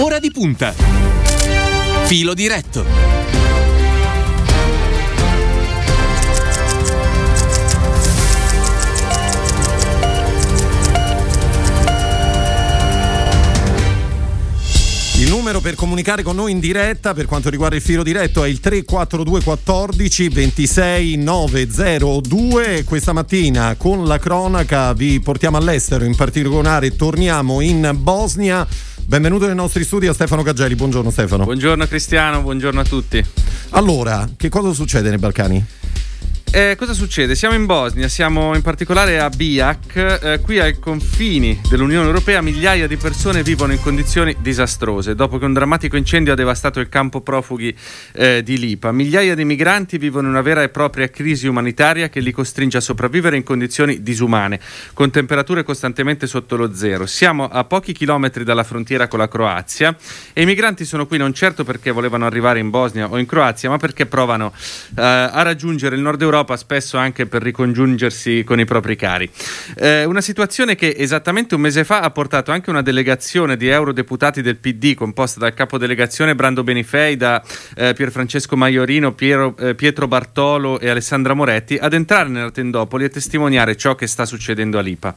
Ora di punta. Filo diretto. Il numero per comunicare con noi in diretta per quanto riguarda il filo diretto è il 342 14 26 902. Questa mattina con la cronaca vi portiamo all'estero, in particolare torniamo in Bosnia. Benvenuto nei nostri studi a Stefano Caggelli. Buongiorno Stefano. Buongiorno Cristiano, buongiorno a tutti. Allora, che cosa succede nei Balcani? Eh, cosa succede? Siamo in Bosnia, siamo in particolare a Bijak, eh, qui ai confini dell'Unione Europea migliaia di persone vivono in condizioni disastrose dopo che un drammatico incendio ha devastato il campo profughi eh, di Lipa. Migliaia di migranti vivono una vera e propria crisi umanitaria che li costringe a sopravvivere in condizioni disumane, con temperature costantemente sotto lo zero. Siamo a pochi chilometri dalla frontiera con la Croazia e i migranti sono qui non certo perché volevano arrivare in Bosnia o in Croazia, ma perché provano eh, a raggiungere il nord Europa Europa, spesso anche per ricongiungersi con i propri cari. Eh, una situazione che esattamente un mese fa ha portato anche una delegazione di eurodeputati del PD, composta dal capodelegazione Brando Benifei, da eh, Pierfrancesco Maiorino, Piero, eh, Pietro Bartolo e Alessandra Moretti, ad entrare nella Tendopoli e testimoniare ciò che sta succedendo a Lipa.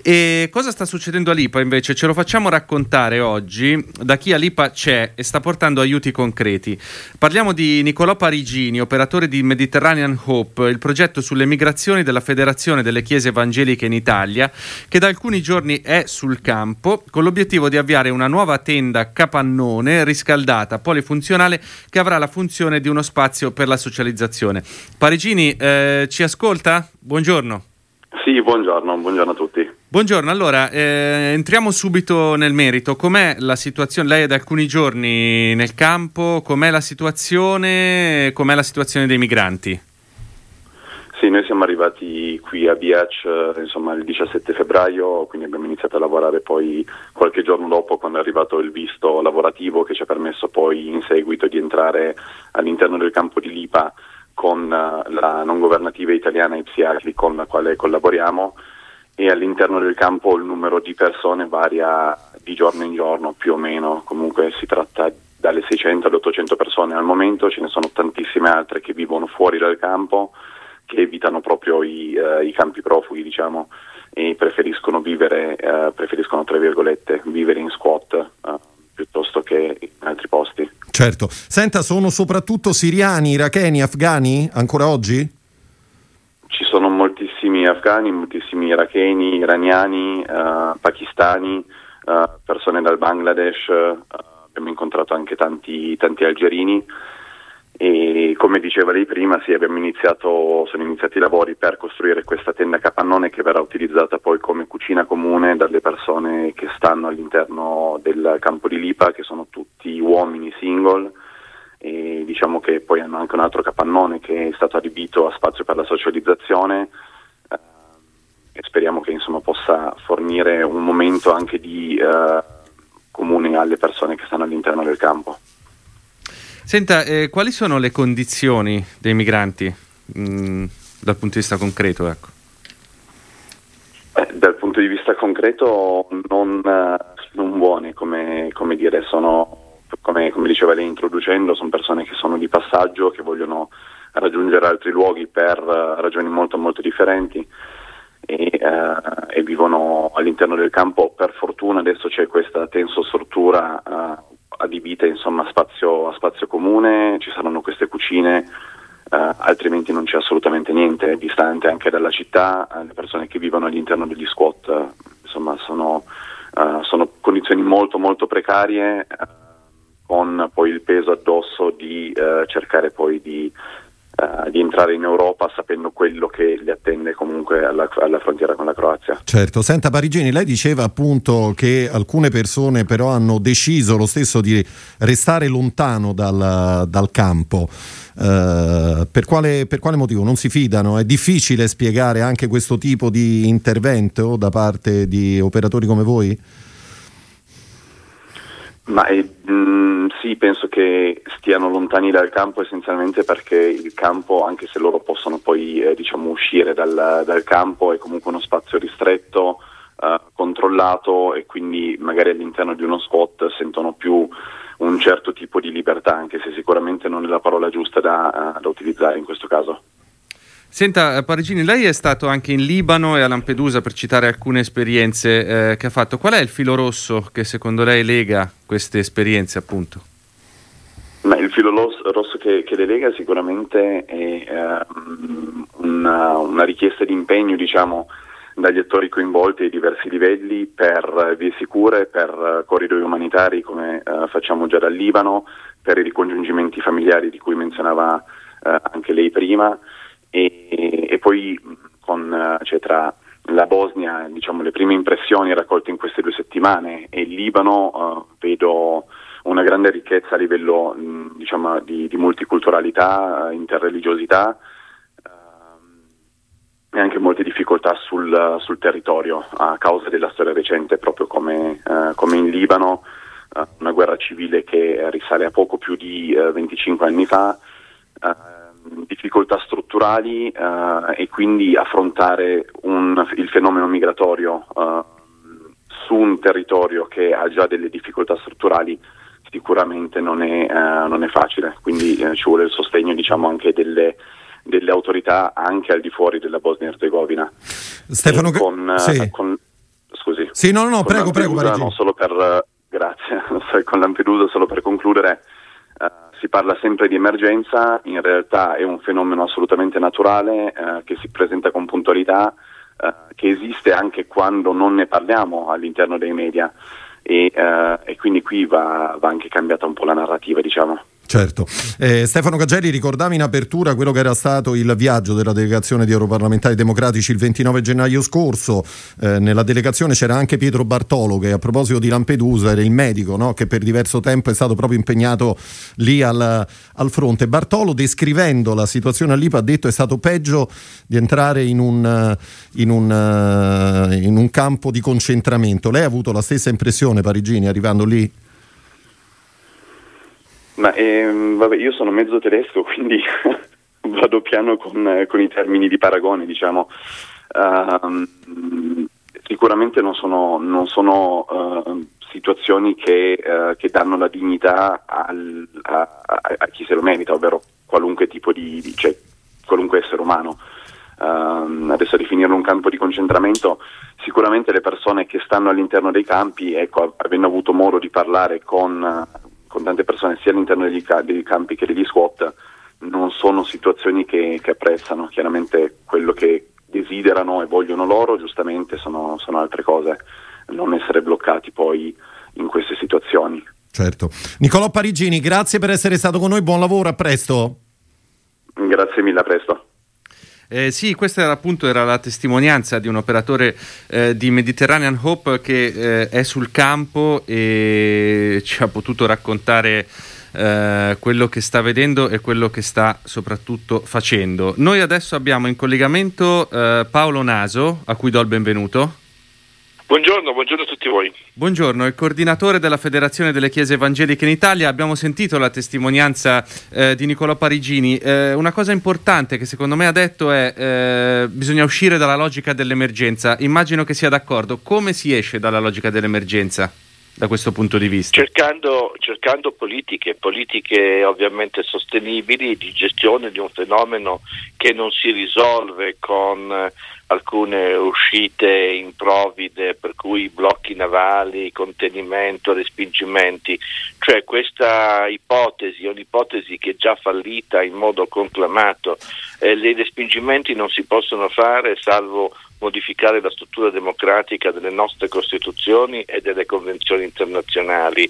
E cosa sta succedendo a Lipa invece? Ce lo facciamo raccontare oggi da chi a Lipa c'è e sta portando aiuti concreti. Parliamo di Nicolò Parigini, operatore di Mediterranean Hope Group, il progetto sulle migrazioni della Federazione delle Chiese Evangeliche in Italia, che da alcuni giorni è sul campo con l'obiettivo di avviare una nuova tenda capannone riscaldata, polifunzionale, che avrà la funzione di uno spazio per la socializzazione. Parigini, eh, ci ascolta? Buongiorno. Sì, buongiorno, buongiorno a tutti. Buongiorno, allora eh, entriamo subito nel merito. Com'è la situazione? Lei è da alcuni giorni nel campo, com'è la situazione? Com'è la situazione dei migranti? Sì, noi siamo arrivati qui a Biac insomma, il 17 febbraio, quindi abbiamo iniziato a lavorare poi qualche giorno dopo quando è arrivato il visto lavorativo che ci ha permesso poi in seguito di entrare all'interno del campo di Lipa con uh, la non governativa italiana IPSIACLI con la quale collaboriamo. E all'interno del campo il numero di persone varia di giorno in giorno più o meno, comunque si tratta dalle 600 alle 800 persone al momento, ce ne sono tantissime altre che vivono fuori dal campo che evitano proprio i, uh, i campi profughi, diciamo, e preferiscono vivere, uh, preferiscono tra virgolette, vivere in squat uh, piuttosto che in altri posti. Certo. Senta, sono soprattutto siriani, iracheni, afghani ancora oggi? Ci sono moltissimi afghani, moltissimi iracheni, iraniani, pakistani, persone dal Bangladesh, abbiamo incontrato anche tanti, tanti algerini e come diceva lei prima sì, iniziato, sono iniziati i lavori per costruire questa tenda capannone che verrà utilizzata poi come cucina comune dalle persone che stanno all'interno del campo di Lipa che sono tutti uomini single e diciamo che poi hanno anche un altro capannone che è stato adibito a spazio per la socializzazione eh, e speriamo che insomma, possa fornire un momento anche di eh, comune alle persone che stanno all'interno del campo. Senta, eh, quali sono le condizioni dei migranti mh, mm, dal punto di vista concreto? Ecco? Eh, dal punto di vista concreto non, eh, non buone, come, come, dire, sono, come, come, diceva lei introducendo, sono persone che sono di passaggio, che vogliono raggiungere altri luoghi per uh, ragioni molto molto differenti e, uh, e, vivono all'interno del campo. Per fortuna adesso c'è questa tensostruttura uh, adibite insomma, a, spazio, a spazio comune, ci saranno queste cucine, eh, altrimenti non c'è assolutamente niente, è distante anche dalla città, eh, le persone che vivono all'interno degli squat eh, insomma, sono, sono, condizioni molto molto precarie con poi il peso addosso di cercare poi di uh, di entrare in Europa sapendo quello che li attende comunque alla, alla, frontiera con la Croazia. Certo, senta Parigini, lei diceva appunto che alcune persone però hanno deciso lo stesso di restare lontano dal, dal campo. Uh, per, quale, per, quale, motivo? Non si fidano? È difficile spiegare anche questo tipo di intervento da parte di operatori come voi? Ma eh, mh, sì, penso che stiano lontani dal campo essenzialmente perché il campo, anche se loro possono poi eh, diciamo, uscire dal, dal, campo, è comunque uno spazio ristretto, uh, controllato e quindi magari all'interno di uno spot sentono più un certo tipo di libertà, anche se sicuramente non è la parola giusta da, uh, da utilizzare in questo caso. Senta eh, Parigini, lei è stato anche in Libano e a Lampedusa per citare alcune esperienze eh, che ha fatto. Qual è il filo rosso che secondo lei lega queste esperienze appunto? Ma il filo rosso che, che le lega sicuramente è uh, una, una, richiesta di impegno diciamo, dagli attori coinvolti ai diversi livelli per vie sicure, per corridoi umanitari come uh, facciamo già dal Libano, per i ricongiungimenti familiari di cui menzionava uh, anche lei prima e, e poi con, cioè, tra la Bosnia, diciamo, le prime impressioni raccolte in queste due settimane e il Libano uh, vedo una grande ricchezza a livello mh, diciamo, di, di, multiculturalità, interreligiosità uh, e anche molte difficoltà sul, sul, territorio a causa della storia recente, proprio come, uh, come in Libano, una guerra civile che risale a poco più di 25 anni fa difficoltà strutturali eh, e quindi affrontare un, il fenomeno migratorio eh, su un territorio che ha già delle difficoltà strutturali sicuramente non è, eh, non è facile, quindi eh, ci vuole il sostegno diciamo, anche delle, delle, autorità anche al di fuori della Bosnia-Herzegovina. Stefano, con, sì. con, scusi. Sì, no, no, prego, prego. Non solo per, grazie, con Lampedusa solo per concludere si parla sempre di emergenza, in realtà è un fenomeno assolutamente naturale eh, che si presenta con puntualità, eh, che esiste anche quando non ne parliamo all'interno dei media e, eh, e quindi qui va, va, anche cambiata un po' la narrativa, diciamo. Certo. Eh, Stefano Caggelli ricordava in apertura quello che era stato il viaggio della delegazione di europarlamentari democratici il 29 gennaio scorso. Eh, nella delegazione c'era anche Pietro Bartolo che a proposito di Lampedusa era il medico no? che per diverso tempo è stato proprio impegnato lì al, al fronte. Bartolo descrivendo la situazione all'IPA ha detto è stato peggio di entrare in un, in un, in un campo di concentramento. Lei ha avuto la stessa impressione Parigini arrivando lì? Ma ehm, vabbè, io sono mezzo tedesco, quindi vado piano con, con, i termini di paragone, diciamo. Uh, sicuramente non sono, non sono uh, situazioni che, uh, che, danno la dignità al, a, a, a, chi se lo merita, ovvero qualunque tipo di, di cioè, qualunque essere umano. Uh, adesso a definirlo un campo di concentramento, sicuramente le persone che stanno all'interno dei campi, ecco, avendo avuto modo di parlare con, con tante persone sia all'interno degli, dei campi che degli squat, non sono situazioni che, che, apprezzano, chiaramente quello che desiderano e vogliono loro giustamente sono, sono altre cose, non essere bloccati poi in queste situazioni. Certo. Nicolò Parigini, grazie per essere stato con noi, buon lavoro, a presto. Grazie mille, a presto. Eh, sì, questa era appunto era la testimonianza di un operatore eh, di Mediterranean Hope che eh, è sul campo e ci ha potuto raccontare eh, quello che sta vedendo e quello che sta soprattutto facendo. Noi adesso abbiamo in collegamento eh, Paolo Naso, a cui do il benvenuto. Buongiorno, buongiorno a tutti voi. Buongiorno, il coordinatore della Federazione delle Chiese Evangeliche in Italia. Abbiamo sentito la testimonianza eh, di Nicolò Parigini. Eh, una cosa importante che secondo me ha detto è eh, bisogna uscire dalla logica dell'emergenza. Immagino che sia d'accordo. Come si esce dalla logica dell'emergenza? da questo punto di vista? Cercando, cercando, politiche, politiche ovviamente sostenibili di gestione di un fenomeno che non si risolve con alcune uscite improvvide per cui blocchi navali, contenimento, respingimenti, cioè questa ipotesi è un'ipotesi che è già fallita in modo conclamato, eh, i respingimenti non si possono fare salvo modificare la struttura democratica delle nostre Costituzioni e delle convenzioni internazionali.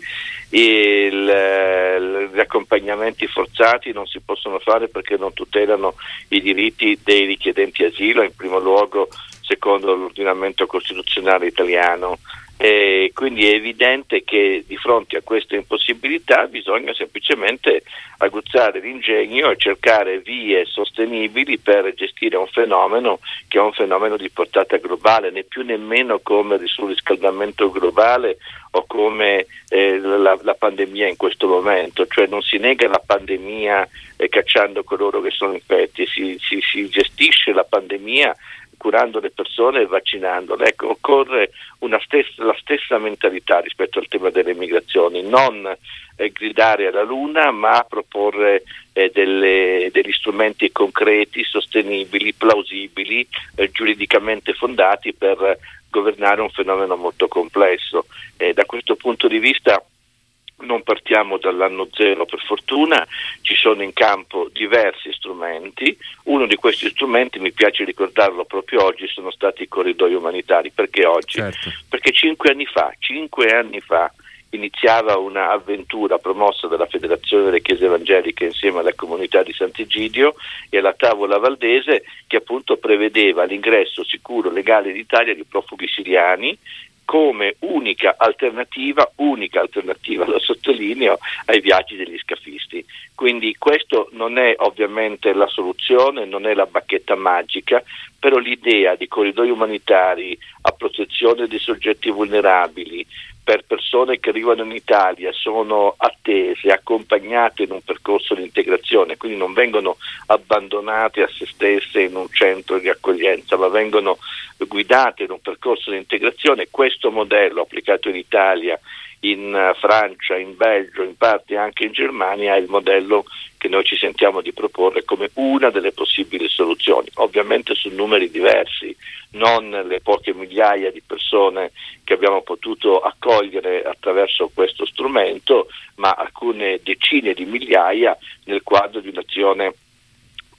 Il, gli accompagnamenti forzati non si possono fare perché non tutelano i diritti dei richiedenti asilo, in primo luogo secondo l'ordinamento costituzionale italiano. E quindi è evidente che di fronte a questa impossibilità bisogna semplicemente aguzzare l'ingegno e cercare vie sostenibili per gestire un fenomeno che è un fenomeno di portata globale, né più nemmeno come il surriscaldamento globale o come eh, la, la, pandemia in questo momento, cioè non si nega la pandemia eh, cacciando coloro che sono infetti, si, si, si gestisce la pandemia curando le persone e vaccinandole. Ecco, occorre stessa, la stessa mentalità rispetto al tema delle migrazioni, non eh, gridare alla luna, ma proporre eh, delle, degli strumenti concreti, sostenibili, plausibili, eh, giuridicamente fondati per governare un fenomeno molto complesso. da questo punto di vista non partiamo dall'anno zero per fortuna, ci sono in campo diversi strumenti, uno di questi strumenti, mi piace ricordarlo proprio oggi, sono stati i corridoi umanitari, perché oggi? Certo. Perché cinque anni fa, cinque anni fa iniziava un'avventura promossa dalla Federazione delle Chiese Evangeliche insieme alla comunità di Sant'Egidio e alla tavola valdese che appunto prevedeva l'ingresso sicuro legale in Italia di profughi siriani come unica alternativa, unica alternativa, lo sottolineo, ai viaggi degli scafisti. Quindi questo non è ovviamente la soluzione, non è la bacchetta magica, però l'idea di corridoi umanitari a protezione dei soggetti vulnerabili, per persone che arrivano in Italia sono attese, accompagnate in un percorso di integrazione, quindi non vengono abbandonate a se stesse in un centro di accoglienza, ma vengono guidate in un percorso di integrazione. Questo modello applicato in Italia in Francia, in Belgio, in parte anche in Germania è il modello che noi ci sentiamo di proporre come una delle possibili soluzioni, ovviamente su numeri diversi, non le poche migliaia di persone che abbiamo potuto accogliere attraverso questo strumento, ma alcune decine di migliaia nel quadro di un'azione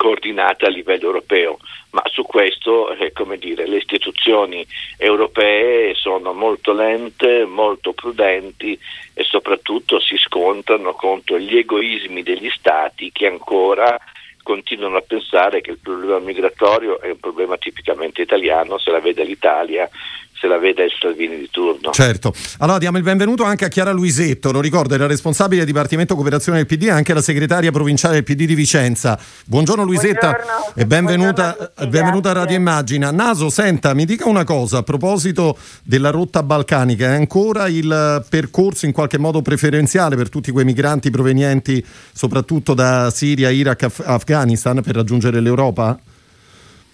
coordinata a livello europeo, ma su questo eh, dire, le istituzioni europee sono molto lente, molto prudenti e soprattutto si scontrano contro gli egoismi degli Stati che ancora continuano a pensare che il problema migratorio è un problema tipicamente italiano, se la vede l'Italia se la veda il Salvini di turno. Certo. Allora diamo il benvenuto anche a Chiara Luisetto, lo ricordo, era responsabile del Dipartimento Cooperazione del PD e anche la segretaria provinciale del PD di Vicenza. Buongiorno Luisetta Buongiorno. e benvenuta, Buongiorno a benvenuta a Radio Immagina. Naso, senta, mi dica una cosa a proposito della rotta balcanica, è ancora il percorso in qualche modo preferenziale per tutti quei migranti provenienti soprattutto da Siria, Iraq, Af- Afghanistan per raggiungere l'Europa?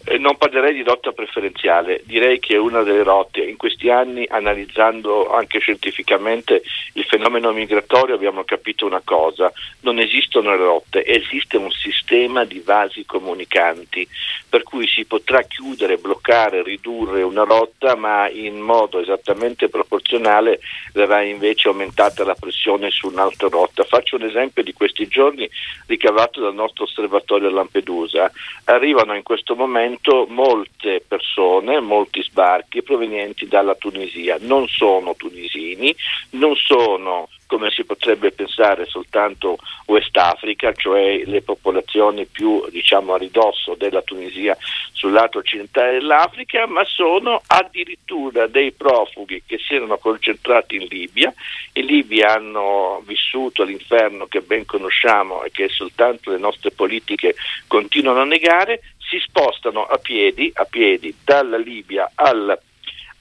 Eh, non parlerei di rotta preferenziale, direi che è una delle rotte. In questi anni, analizzando anche scientificamente il fenomeno migratorio, abbiamo capito una cosa, non esistono le rotte, esiste un sistema di vasi comunicanti, per cui si potrà chiudere, bloccare, ridurre una rotta, ma in modo esattamente proporzionale verrà invece aumentata la pressione su un'altra rotta. Faccio un esempio di questi giorni ricavato dal nostro osservatorio a Lampedusa. Arrivano in questo momento momento molte persone, molti sbarchi provenienti dalla Tunisia, non sono tunisini, non sono come si potrebbe pensare soltanto West Africa, cioè le popolazioni più diciamo a ridosso della Tunisia sul lato occidentale dell'Africa, ma sono addirittura dei profughi che si erano concentrati in Libia. In Libia hanno vissuto l'inferno che ben conosciamo e che soltanto le nostre politiche continuano a negare, si spostano a piedi, a piedi dalla Libia al,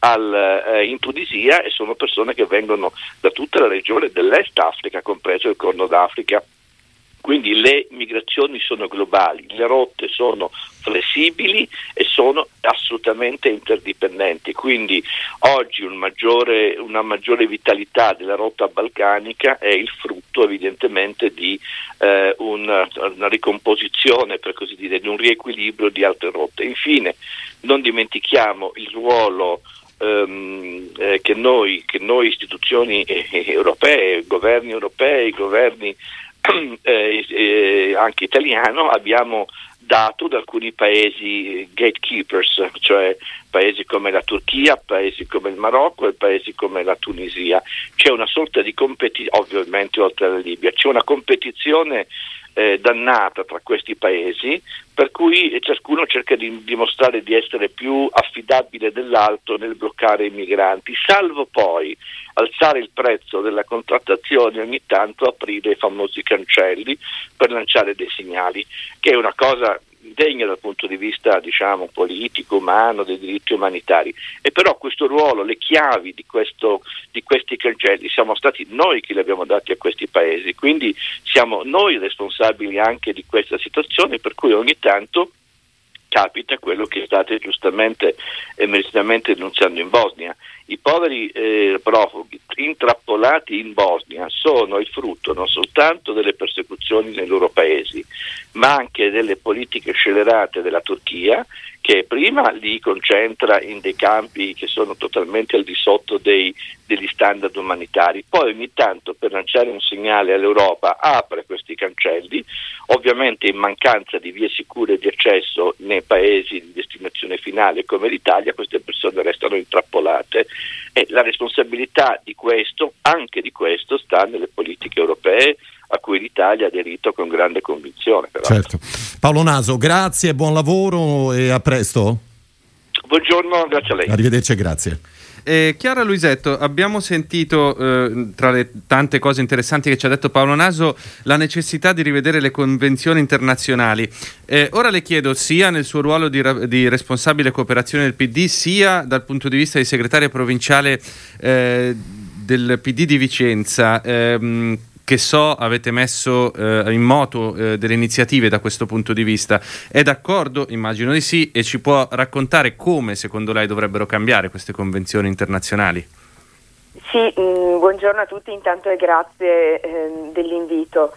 al, eh, in Tunisia e sono persone che vengono da tutta la regione dell'Est Africa, compreso il Corno d'Africa. Quindi le migrazioni sono globali, le rotte sono flessibili e sono assolutamente interdipendenti. Quindi oggi un maggiore, una maggiore vitalità della rotta balcanica è il frutto evidentemente di eh, una, una, ricomposizione, per così dire, di un riequilibrio di altre rotte. Infine non dimentichiamo il ruolo ehm, eh, che, noi, che, noi, istituzioni eh, europee, governi europei, governi eh, eh, anche italiano abbiamo dato ad alcuni paesi gatekeepers, cioè paesi come la Turchia, paesi come il Marocco e paesi come la Tunisia. C'è una sorta di competizione, ovviamente oltre alla Libia, c'è una competizione eh, dannata tra questi paesi, per cui ciascuno cerca di dimostrare di essere più affidabile dell'altro nel bloccare i migranti, salvo poi alzare il prezzo della contrattazione e ogni tanto aprire i famosi cancelli per lanciare dei segnali, che è una cosa degna dal punto di vista diciamo, politico, umano, dei diritti umanitari. E però questo ruolo, le chiavi di, questo, di questi cancelli, siamo stati noi che li abbiamo dati a questi paesi, quindi siamo noi responsabili anche di questa situazione, per cui ogni tanto capita quello che state giustamente e meritatamente denunciando in Bosnia. I poveri eh, profughi intrappolati in Bosnia sono il frutto non soltanto delle persecuzioni nei loro paesi, ma anche delle politiche scelerate della Turchia che prima li concentra in dei campi che sono totalmente al di sotto dei, degli standard umanitari, poi ogni tanto per lanciare un segnale all'Europa apre questi cancelli, ovviamente in mancanza di vie sicure di accesso nei paesi di destinazione finale come l'Italia queste persone restano intrappolate e la responsabilità di questo, anche di questo, sta nelle politiche europee a cui l'Italia ha aderito con grande convinzione. Certo. Paolo Naso, grazie, buon lavoro e a presto. Buongiorno, grazie a lei. Arrivederci e grazie. Eh, Chiara Luisetto, abbiamo sentito eh, tra le tante cose interessanti che ci ha detto Paolo Naso la necessità di rivedere le convenzioni internazionali. Eh, ora le chiedo sia nel suo ruolo di, di, responsabile cooperazione del PD sia dal punto di vista di segretaria provinciale eh, del PD di Vicenza ehm, che so avete messo eh, in moto eh, delle iniziative da questo punto di vista. È d'accordo? Immagino di sì e ci può raccontare come secondo lei dovrebbero cambiare queste convenzioni internazionali? Sì, mh, mm, buongiorno a tutti intanto e grazie eh, dell'invito.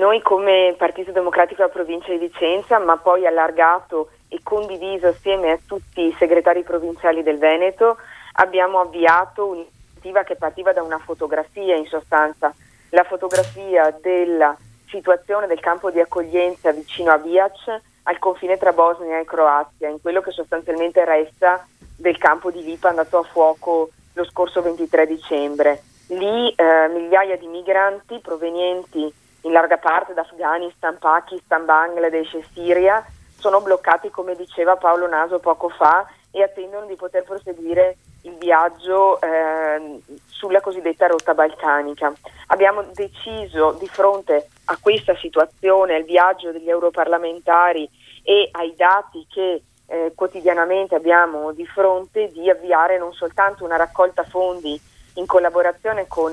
Noi come Partito Democratico della provincia di Vicenza, ma poi allargato e condiviso assieme a tutti i segretari provinciali del Veneto, abbiamo avviato un'iniziativa che partiva da una fotografia in sostanza la fotografia della situazione del campo di accoglienza vicino a Biac al confine tra Bosnia e Croazia, in quello che sostanzialmente resta del campo di Lipa andato a fuoco lo scorso 23 dicembre. Lì eh, migliaia di migranti provenienti in larga parte da Afghanistan, Pakistan, Bangladesh e Siria sono bloccati, come diceva Paolo Naso poco fa, e attendono di poter proseguire il viaggio eh, sulla cosiddetta rotta balcanica. Abbiamo deciso di fronte a questa situazione, al viaggio degli europarlamentari e ai dati che eh, quotidianamente abbiamo di fronte, di avviare non soltanto una raccolta fondi in collaborazione con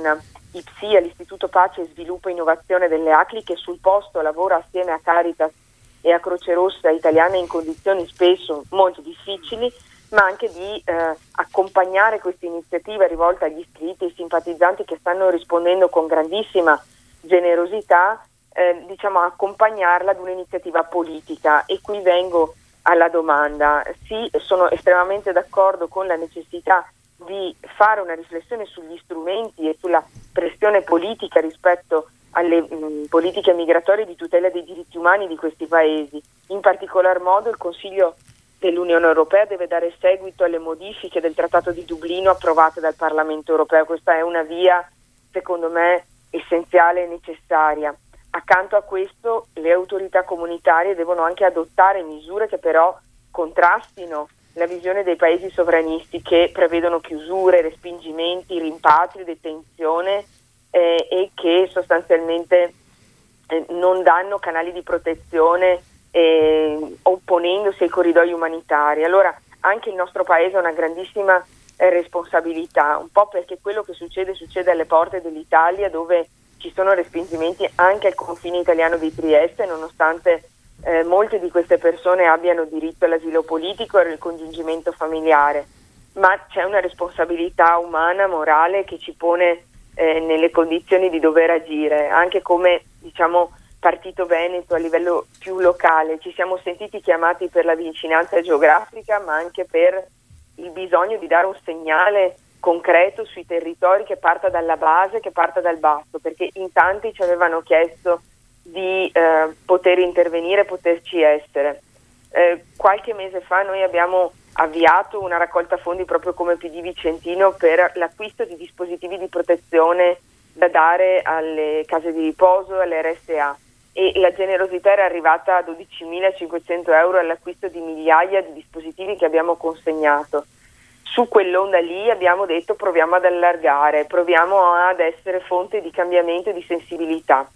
IPSI, l'Istituto Pace Sviluppo e Innovazione delle ACLI, che sul posto lavora assieme a Caritas e a Croce Rossa italiana in condizioni spesso molto difficili, ma anche di eh, accompagnare questa iniziativa rivolta agli iscritti e simpatizzanti che stanno rispondendo con grandissima generosità, eh, diciamo accompagnarla ad un'iniziativa politica. E qui vengo alla domanda. Sì, sono estremamente d'accordo con la necessità di fare una riflessione sugli strumenti e sulla pressione politica rispetto alle mh, politiche migratorie di tutela dei diritti umani di questi paesi. In particolar modo il Consiglio che l'Unione Europea deve dare seguito alle modifiche del Trattato di Dublino approvate dal Parlamento Europeo. Questa è una via, secondo me, essenziale e necessaria. Accanto a questo le autorità comunitarie devono anche adottare misure che però contrastino la visione dei paesi sovranisti che prevedono chiusure, respingimenti, rimpatri, detenzione eh, e che sostanzialmente eh, non danno canali di protezione eh, opponendosi ai corridoi umanitari. Allora anche il nostro Paese ha una grandissima eh, responsabilità, un po' perché quello che succede succede alle porte dell'Italia dove ci sono respingimenti anche al confine italiano di Trieste, nonostante eh, molte di queste persone abbiano diritto all'asilo politico e al congiungimento familiare, ma c'è una responsabilità umana, morale che ci pone eh, nelle condizioni di dover agire, anche come diciamo Partito Veneto a livello più locale, ci siamo sentiti chiamati per la vicinanza geografica ma anche per il bisogno di dare un segnale concreto sui territori che parta dalla base, che parta dal basso, perché in tanti ci avevano chiesto di eh, poter intervenire, poterci essere. Eh, qualche mese fa noi abbiamo avviato una raccolta fondi proprio come PD Vicentino per l'acquisto di dispositivi di protezione da dare alle case di riposo, alle RSA e la generosità era arrivata a 12.500 euro all'acquisto di migliaia di dispositivi che abbiamo consegnato. Su quell'onda lì abbiamo detto proviamo ad allargare, proviamo ad essere fonte di cambiamento e di sensibilità.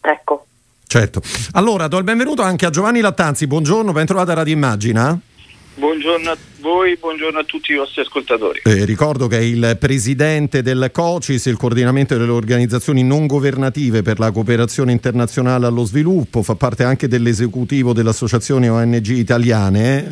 Ecco. Certo. Allora, do il benvenuto anche a Giovanni Lattanzi. Buongiorno, ben trovata a Radio Immagina. Buongiorno a voi, buongiorno a tutti i vostri ascoltatori. Eh, ricordo che è il presidente del COCIS, il coordinamento delle organizzazioni non governative per la cooperazione internazionale allo sviluppo, fa parte anche dell'esecutivo dell'Associazione ONG italiane.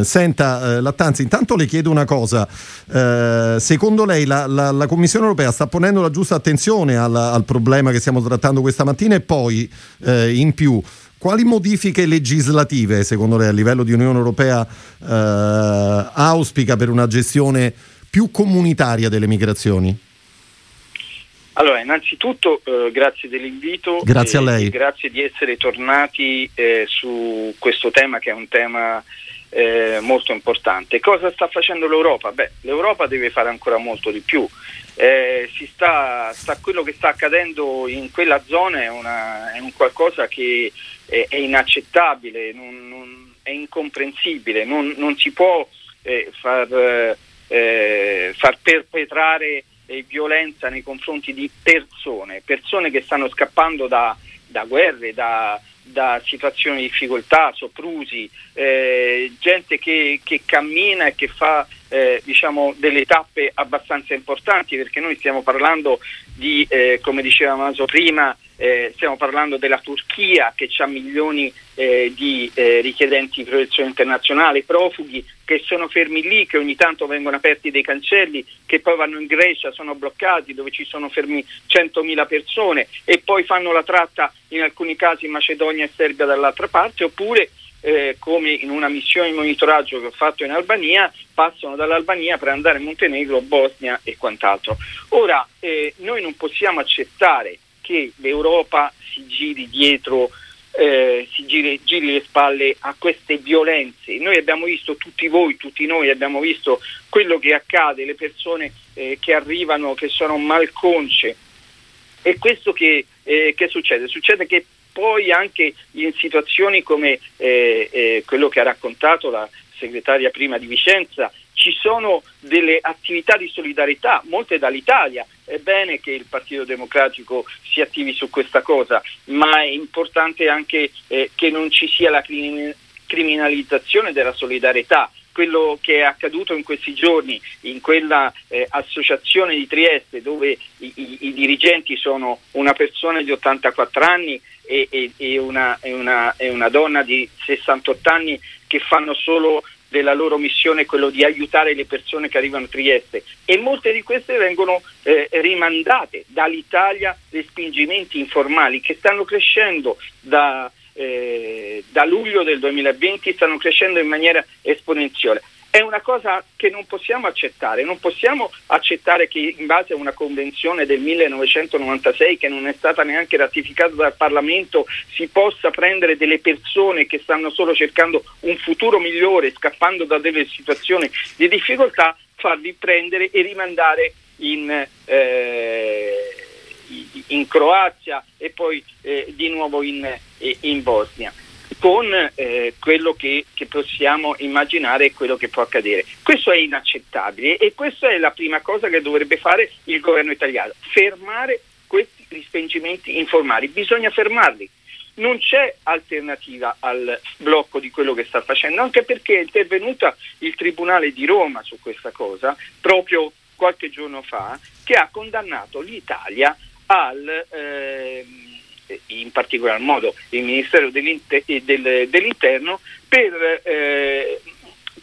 Eh, senta, eh, Lattanzi, intanto le chiedo una cosa. Eh, secondo lei la, la, la, Commissione europea sta ponendo la giusta attenzione al, al problema che stiamo trattando questa mattina e poi eh, in più quali modifiche legislative, secondo lei, a livello di Unione Europea eh, auspica per una gestione più comunitaria delle migrazioni? Allora, innanzitutto eh, grazie dell'invito. Grazie a lei. grazie di essere tornati eh, su questo tema che è un tema eh, molto importante. Cosa sta facendo l'Europa? Beh, l'Europa deve fare ancora molto di più. Eh, sta, sta, quello che sta accadendo in quella zona è, una, è un qualcosa che è, è inaccettabile, non, non, è incomprensibile, non, non si può eh, far, eh, far, perpetrare eh, violenza nei confronti di persone, persone che stanno scappando da, da guerre, da, da situazioni di difficoltà, soprusi, eh, gente che, che, cammina e che fa eh, diciamo delle tappe abbastanza importanti perché noi stiamo parlando di, eh, come diceva Maso prima, eh, stiamo parlando della Turchia che ha milioni eh, di eh, richiedenti di protezione internazionale, profughi che sono fermi lì, che ogni tanto vengono aperti dei cancelli, che poi vanno in Grecia, sono bloccati, dove ci sono fermi 100.000 persone e poi fanno la tratta in alcuni casi in Macedonia e Serbia dall'altra parte, oppure eh, come in una missione di monitoraggio che ho fatto in Albania, passano dall'Albania per andare in Montenegro, Bosnia e quant'altro. Ora, eh, noi non possiamo accettare che l'Europa si giri dietro, eh, si giri, giri, le spalle a queste violenze. Noi abbiamo visto, tutti voi, tutti noi abbiamo visto quello che accade, le persone eh, che arrivano, che sono malconce. E questo che, eh, che succede? Succede che poi anche in situazioni come eh, eh, quello che ha raccontato la segretaria prima di Vicenza, ci sono delle attività di solidarietà, molte dall'Italia. È bene che il Partito Democratico si attivi su questa cosa, ma è importante anche eh, che non ci sia la criminalizzazione della solidarietà. Quello che è accaduto in questi giorni in quella eh, associazione di Trieste dove i, i, i, dirigenti sono una persona di 84 anni e, e, e, una, e, una, una donna di 68 anni che fanno solo della loro missione quello di aiutare le persone che arrivano a Trieste e molte di queste vengono eh, rimandate dall'Italia respingimenti informali che stanno crescendo da, eh, da luglio del 2020 stanno crescendo in maniera esponenziale. È una cosa che non possiamo accettare, non possiamo accettare che in base a una convenzione del 1996 che non è stata neanche ratificata dal Parlamento si possa prendere delle persone che stanno solo cercando un futuro migliore, scappando da delle situazioni di difficoltà, farli prendere e rimandare in... Eh, in Croazia e poi eh, di nuovo in, in Bosnia con eh, quello che, che, possiamo immaginare e quello che può accadere. Questo è inaccettabile e questa è la prima cosa che dovrebbe fare il governo italiano, fermare questi rispingimenti informali, bisogna fermarli. Non c'è alternativa al blocco di quello che sta facendo, anche perché è intervenuta il Tribunale di Roma su questa cosa proprio qualche giorno fa, che ha condannato l'Italia al, eh, in particolar modo il Ministero dell'Inter- del, dell'Interno, per, eh,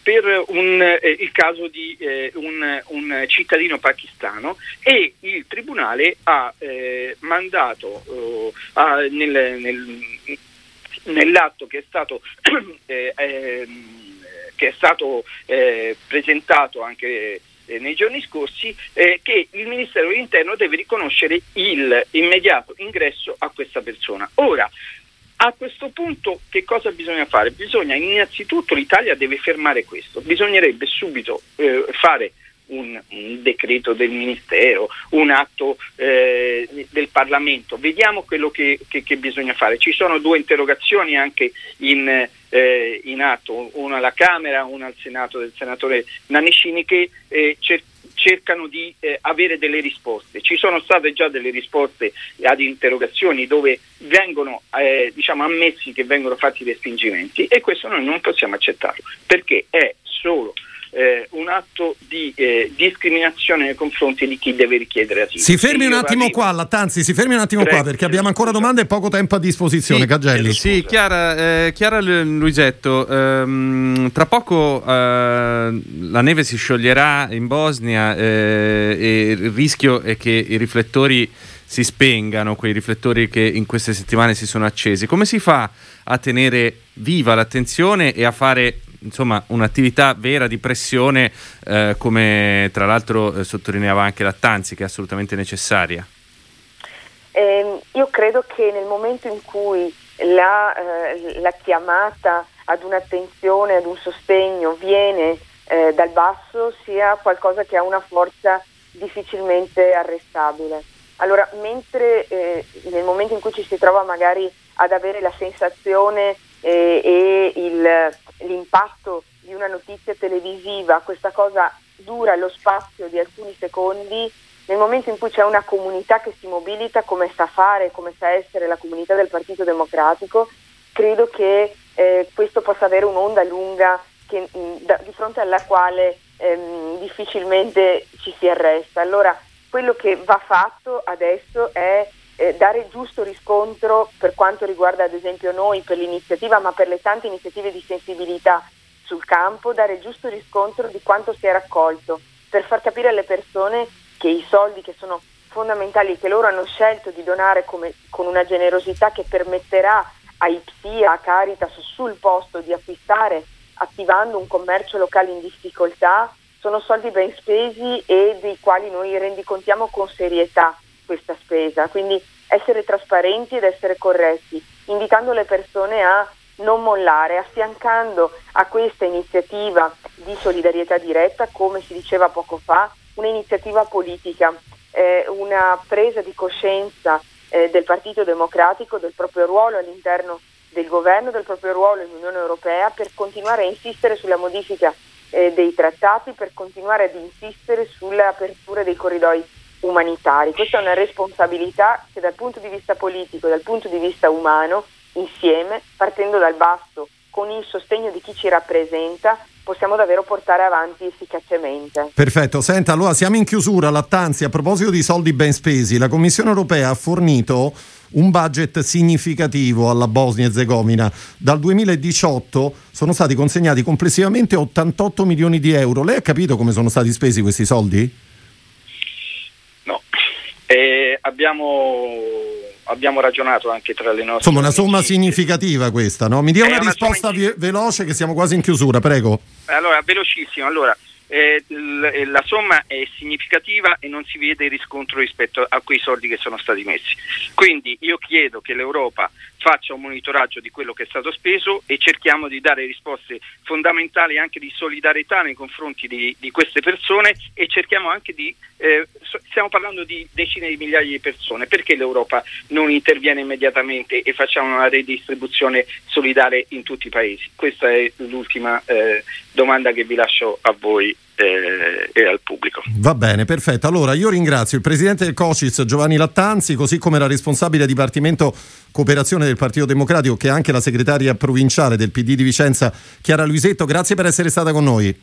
per un, eh, il caso di eh, un, un, cittadino pakistano e il Tribunale ha eh, mandato ha, nel, nel, nell'atto che è stato, eh, ehm, che è stato presentato anche eh, nei giorni scorsi eh, che il Ministero dell'Interno deve riconoscere il immediato ingresso a questa persona. Ora, a questo punto che cosa bisogna fare? Bisogna innanzitutto l'Italia deve fermare questo, bisognerebbe subito eh, fare un, un, decreto del Ministero, un atto eh, del Parlamento, vediamo quello che, che, che, bisogna fare. Ci sono due interrogazioni anche in, eh, in atto, una alla Camera, una al Senato del senatore Nannicini che eh, cer- cercano di eh, avere delle risposte. Ci sono state già delle risposte ad interrogazioni dove vengono eh, diciamo, ammessi che vengono fatti respingimenti e questo noi non possiamo accettarlo perché è solo eh, un atto di eh, discriminazione nei confronti di chi deve richiedere asilo. Si fermi un attimo qua, Lattanzi, si fermi un attimo Prego, qua perché abbiamo ancora domande e poco tempo a disposizione. Sì, Cagelli. Sì, Chiara, eh, Chiara Luisetto, ehm, tra poco eh, la neve si scioglierà in Bosnia eh, e il rischio è che i riflettori si spengano, quei riflettori che in queste settimane si sono accesi. Come si fa a tenere viva l'attenzione e a fare insomma, un'attività vera di pressione, eh, come tra l'altro eh, sottolineava anche Lattanzi, che è assolutamente necessaria? Eh, io credo che nel momento in cui la, eh, la chiamata ad un'attenzione, ad un sostegno viene eh, dal basso, sia qualcosa che ha una forza difficilmente arrestabile. Allora, mentre eh, nel momento in cui ci si trova magari ad avere la sensazione eh, e il, l'impatto di una notizia televisiva, questa cosa dura lo spazio di alcuni secondi, nel momento in cui c'è una comunità che si mobilita come sa fare, come sa essere la comunità del Partito Democratico, credo che eh, questo possa avere un'onda lunga che, mh, da, di fronte alla quale ehm, difficilmente ci si arresta. Allora, quello che va fatto adesso è eh, dare giusto riscontro per quanto riguarda ad esempio noi per l'iniziativa, ma per le tante iniziative di sensibilità sul campo, dare giusto riscontro di quanto si è raccolto, per far capire alle persone che i soldi che sono fondamentali, che loro hanno scelto di donare come, con una generosità che permetterà ai PSI, a Caritas sul posto di acquistare attivando un commercio locale in difficoltà, sono soldi ben spesi e dei quali noi rendicontiamo con serietà questa spesa, quindi essere trasparenti ed essere corretti, invitando le persone a non mollare, affiancando a questa iniziativa di solidarietà diretta, come si diceva poco fa, un'iniziativa politica, eh, una presa di coscienza eh, del Partito Democratico del proprio ruolo all'interno del governo, del proprio ruolo in Unione Europea per continuare a insistere sulla modifica eh, dei trattati, per continuare ad insistere sull'apertura dei corridoi umanitari. Questa è una responsabilità che dal punto di vista politico dal punto di vista umano, insieme, partendo dal basso, con il sostegno di chi ci rappresenta, possiamo davvero portare avanti efficacemente. Perfetto, senta, allora siamo in chiusura, Lattanzi, a proposito di soldi ben spesi, la Commissione europea ha fornito un budget significativo alla Bosnia e Herzegovina. Dal 2018 sono stati consegnati complessivamente 88 milioni di euro. Lei ha capito come sono stati spesi questi soldi? E abbiamo, abbiamo ragionato anche tra le nostre. Insomma, una somma significativa questa, no? Mi dia una, una risposta in... veloce che siamo quasi in chiusura, prego. Allora, velocissimo. Allora, eh, l- la somma è significativa e non si vede riscontro rispetto a quei soldi che sono stati messi. Quindi io chiedo che l'Europa faccia un monitoraggio di quello che è stato speso e cerchiamo di dare risposte fondamentali anche di solidarietà nei confronti di, di queste persone e cerchiamo anche di, eh, stiamo parlando di decine di migliaia di persone, perché l'Europa non interviene immediatamente e facciamo una redistribuzione solidale in tutti i paesi? Questa è l'ultima eh, domanda che vi lascio a voi eh, e al pubblico. Va bene, perfetto. Allora io ringrazio il presidente del COCIS Giovanni Lattanzi, così come la responsabile Dipartimento Cooperazione del Partito Democratico, che è anche la segretaria provinciale del PD di Vicenza, Chiara Luisetto. Grazie per essere stata con noi.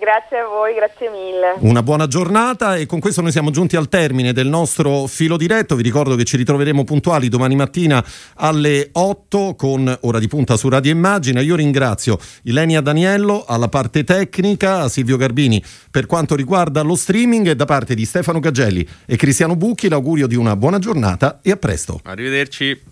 Grazie a voi, grazie mille. Una buona giornata e con questo noi siamo giunti al termine del nostro filo diretto. Vi ricordo che ci ritroveremo puntuali domani mattina alle 8 con ora di punta su Radio Immagina. Io ringrazio Ilenia Daniello alla parte tecnica, Silvio Garbini per quanto riguarda lo streaming e da parte di Stefano Gagelli e Cristiano Bucchi l'augurio di una buona giornata e a presto. Arrivederci.